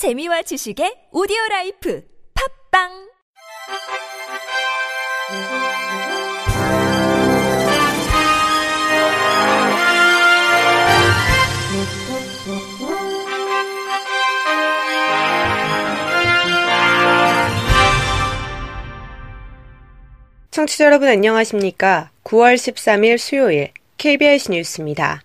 재미와 지식의 오디오 라이프 팝빵 청취자 여러분 안녕하십니까? 9월 13일 수요일 KBS 뉴스입니다.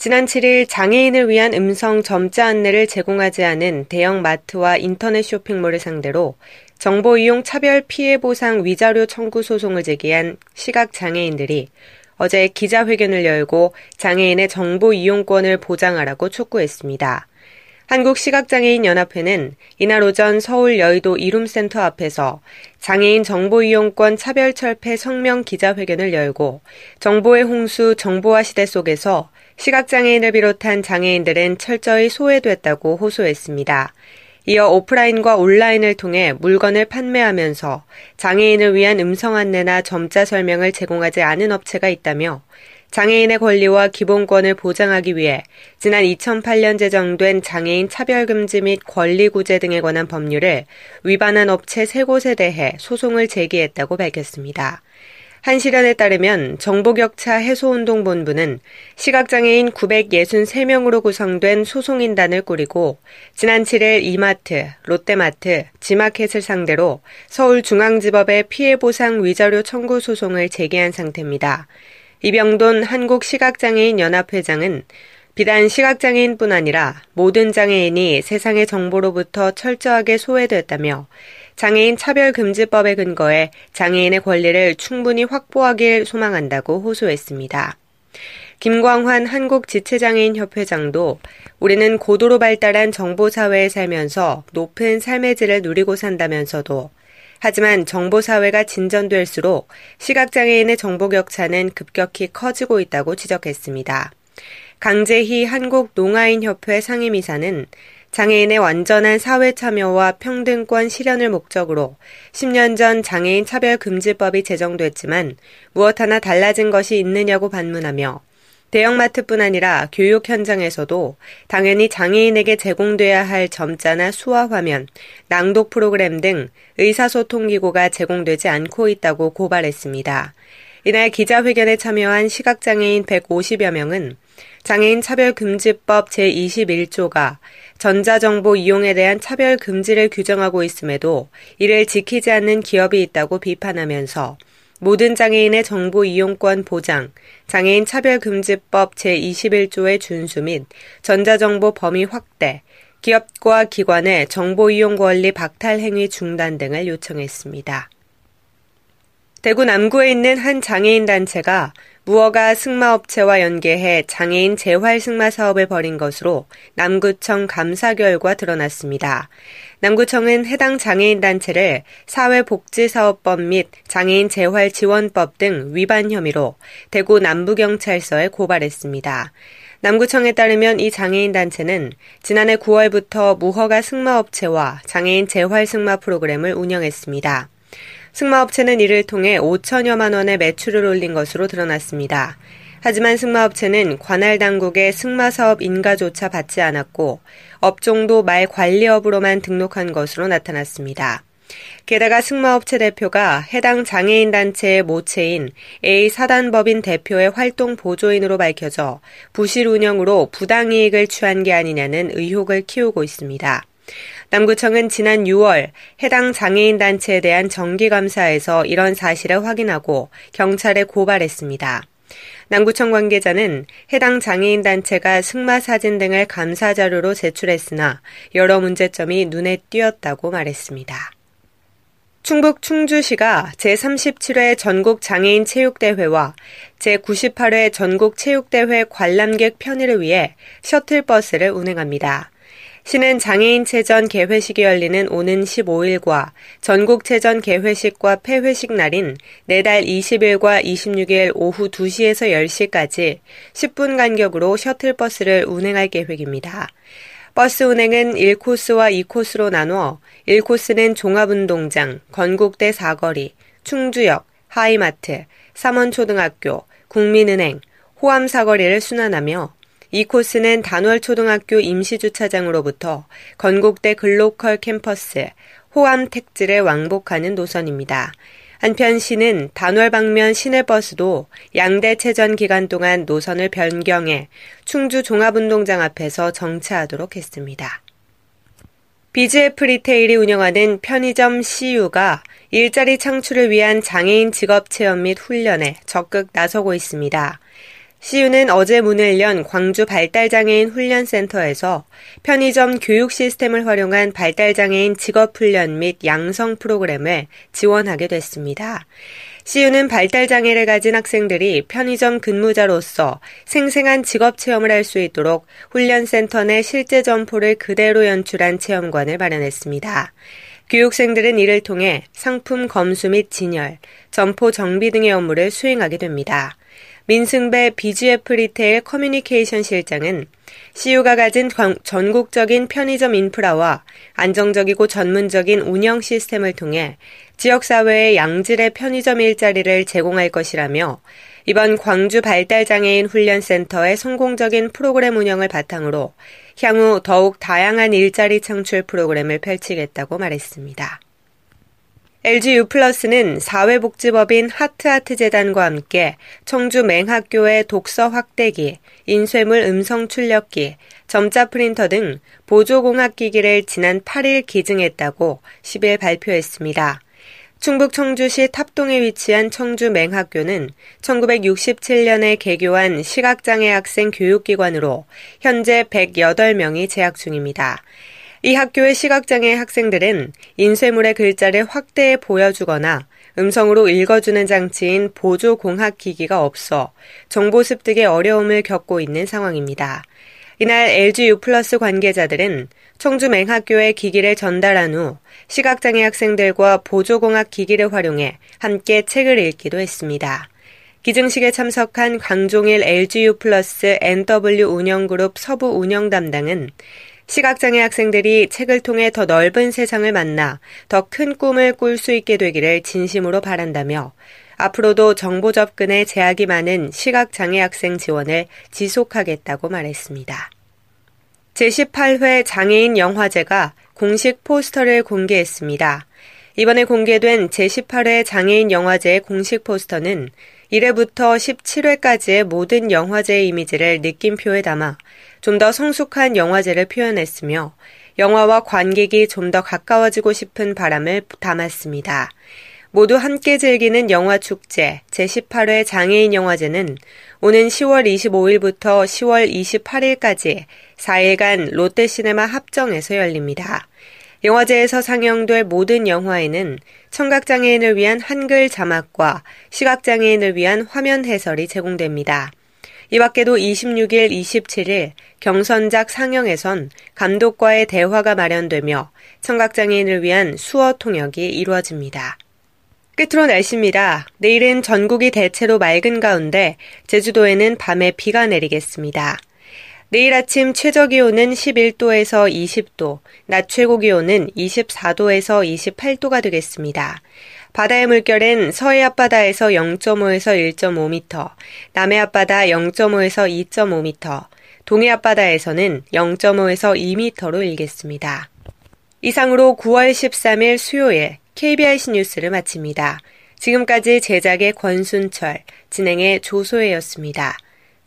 지난 7일 장애인을 위한 음성 점자 안내를 제공하지 않은 대형 마트와 인터넷 쇼핑몰을 상대로 정보 이용 차별 피해 보상 위자료 청구 소송을 제기한 시각 장애인들이 어제 기자회견을 열고 장애인의 정보 이용권을 보장하라고 촉구했습니다. 한국시각장애인연합회는 이날 오전 서울 여의도 이룸센터 앞에서 장애인 정보이용권 차별철폐 성명 기자회견을 열고 정보의 홍수 정보화 시대 속에서 시각장애인을 비롯한 장애인들은 철저히 소외됐다고 호소했습니다. 이어 오프라인과 온라인을 통해 물건을 판매하면서 장애인을 위한 음성 안내나 점자 설명을 제공하지 않은 업체가 있다며 장애인의 권리와 기본권을 보장하기 위해 지난 2008년 제정된 장애인 차별금지 및 권리구제 등에 관한 법률을 위반한 업체 3곳에 대해 소송을 제기했다고 밝혔습니다. 한시련에 따르면 정보격차 해소운동본부는 시각장애인 963명으로 구성된 소송인단을 꾸리고 지난 7일 이마트, 롯데마트, 지마켓을 상대로 서울중앙지법에 피해보상 위자료 청구 소송을 제기한 상태입니다. 이병돈 한국시각장애인연합회장은 비단 시각장애인뿐 아니라 모든 장애인이 세상의 정보로부터 철저하게 소외됐다며 장애인 차별금지법에 근거해 장애인의 권리를 충분히 확보하길 소망한다고 호소했습니다. 김광환 한국지체장애인협회장도 우리는 고도로 발달한 정보사회에 살면서 높은 삶의 질을 누리고 산다면서도 하지만 정보사회가 진전될수록 시각장애인의 정보격차는 급격히 커지고 있다고 지적했습니다. 강재희 한국농아인협회 상임이사는 장애인의 완전한 사회 참여와 평등권 실현을 목적으로 10년 전 장애인 차별금지법이 제정됐지만 무엇 하나 달라진 것이 있느냐고 반문하며 대형마트뿐 아니라 교육 현장에서도 당연히 장애인에게 제공돼야 할 점자나 수화 화면, 낭독 프로그램 등 의사소통 기구가 제공되지 않고 있다고 고발했습니다. 이날 기자회견에 참여한 시각장애인 150여 명은 장애인 차별금지법 제21조가 전자정보 이용에 대한 차별금지를 규정하고 있음에도 이를 지키지 않는 기업이 있다고 비판하면서 모든 장애인의 정보 이용권 보장, 장애인 차별금지법 제21조의 준수 및 전자정보 범위 확대, 기업과 기관의 정보 이용 권리 박탈 행위 중단 등을 요청했습니다. 대구 남구에 있는 한 장애인 단체가 무허가 승마업체와 연계해 장애인 재활 승마 사업을 벌인 것으로 남구청 감사 결과 드러났습니다. 남구청은 해당 장애인 단체를 사회복지사업법 및 장애인 재활 지원법 등 위반 혐의로 대구 남부경찰서에 고발했습니다. 남구청에 따르면 이 장애인 단체는 지난해 9월부터 무허가 승마업체와 장애인 재활 승마 프로그램을 운영했습니다. 승마업체는 이를 통해 5천여만 원의 매출을 올린 것으로 드러났습니다. 하지만 승마업체는 관할 당국의 승마사업 인가조차 받지 않았고 업종도 말 관리업으로만 등록한 것으로 나타났습니다. 게다가 승마업체 대표가 해당 장애인 단체의 모체인 A 사단법인 대표의 활동 보조인으로 밝혀져 부실 운영으로 부당이익을 취한 게 아니냐는 의혹을 키우고 있습니다. 남구청은 지난 6월 해당 장애인 단체에 대한 정기감사에서 이런 사실을 확인하고 경찰에 고발했습니다. 남구청 관계자는 해당 장애인 단체가 승마 사진 등을 감사 자료로 제출했으나 여러 문제점이 눈에 띄었다고 말했습니다. 충북 충주시가 제37회 전국 장애인 체육대회와 제98회 전국 체육대회 관람객 편의를 위해 셔틀버스를 운행합니다. 시는 장애인체전 개회식이 열리는 오는 15일과 전국체전 개회식과 폐회식 날인 내달 20일과 26일 오후 2시에서 10시까지 10분 간격으로 셔틀버스를 운행할 계획입니다. 버스 운행은 1코스와 2코스로 나누어 1코스는 종합운동장, 건국대 사거리, 충주역, 하이마트, 삼원초등학교, 국민은행, 호암사거리를 순환하며 이 코스는 단월초등학교 임시주차장으로부터 건국대 글로컬 캠퍼스, 호암 택지를 왕복하는 노선입니다. 한편 시는 단월 방면 시내버스도 양대 체전 기간 동안 노선을 변경해 충주 종합운동장 앞에서 정차하도록 했습니다. BGF 리테일이 운영하는 편의점 CU가 일자리 창출을 위한 장애인 직업 체험 및 훈련에 적극 나서고 있습니다. CU는 어제 문을 연 광주 발달장애인 훈련센터에서 편의점 교육 시스템을 활용한 발달장애인 직업훈련 및 양성 프로그램을 지원하게 됐습니다. CU는 발달장애를 가진 학생들이 편의점 근무자로서 생생한 직업 체험을 할 수 있도록 훈련센터 내 실제 점포를 그대로 연출한 체험관을 마련했습니다. 교육생들은 이를 통해 상품 검수 및 진열, 점포 정비 등의 업무를 수행하게 됩니다. 민승배 BGF 리테일 커뮤니케이션 실장은 CU가 가진 전국적인 편의점 인프라와 안정적이고 전문적인 운영 시스템을 통해 지역사회에 양질의 편의점 일자리를 제공할 것이라며 이번 광주 발달장애인 훈련센터의 성공적인 프로그램 운영을 바탕으로 향후 더욱 다양한 일자리 창출 프로그램을 펼치겠다고 말했습니다. LG U+는 사회복지법인 하트하트재단과 함께 청주 맹학교의 독서 확대기, 인쇄물 음성 출력기, 점자 프린터 등 보조공학기기를 지난 8일 기증했다고 10일 발표했습니다. 충북 청주시 탑동에 위치한 청주 맹학교는 1967년에 개교한 시각장애 학생 교육기관으로 현재 108명이 재학 중입니다. 이 학교의 시각장애 학생들은 인쇄물의 글자를 확대해 보여주거나 음성으로 읽어주는 장치인 보조공학기기가 없어 정보 습득에 어려움을 겪고 있는 상황입니다. 이날 LG U 플러스 관계자들은 청주 맹학교에 기기를 전달한 후 시각장애 학생들과 보조공학 기기를 활용해 함께 책을 읽기도 했습니다. 기증식에 참석한 강종일 LGU 플러스 NW 운영그룹 서부 운영 담당은 시각장애 학생들이 책을 통해 더 넓은 세상을 만나 더 큰 꿈을 꿀 수 있게 되기를 진심으로 바란다며 앞으로도 정보 접근에 제약이 많은 시각장애 학생 지원을 지속하겠다고 말했습니다. 제18회 장애인 영화제가 공식 포스터를 공개했습니다. 이번에 공개된 제18회 장애인 영화제의 공식 포스터는 1회부터 17회까지의 모든 영화제의 이미지를 느낌표에 담아 좀 더 성숙한 영화제를 표현했으며 영화와 관객이 좀 더 가까워지고 싶은 바람을 담았습니다. 모두 함께 즐기는 영화 축제 제18회 장애인 영화제는 오는 10월 25일부터 10월 28일까지 4일간 롯데시네마 합정에서 열립니다. 영화제에서 상영될 모든 영화에는 청각장애인을 위한 한글 자막과 시각장애인을 위한 화면 해설이 제공됩니다. 이 밖에도 26일, 27일 경선작 상영에선 감독과의 대화가 마련되며 청각장애인을 위한 수어 통역이 이루어집니다. 끝으로 날씨입니다. 내일은 전국이 대체로 맑은 가운데 제주도에는 밤에 비가 내리겠습니다. 내일 아침 최저 기온은 11도에서 20도, 낮 최고 기온은 24도에서 28도가 되겠습니다. 바다의 물결은 서해 앞바다에서 0.5에서 1.5m, 남해 앞바다 0.5에서 2.5m, 동해 앞바다에서는 0.5에서 2m로 일겠습니다. 이상으로 9월 13일 수요일 KBIC 뉴스를 마칩니다. 지금까지 제작의 권순철, 진행의 조소혜였습니다.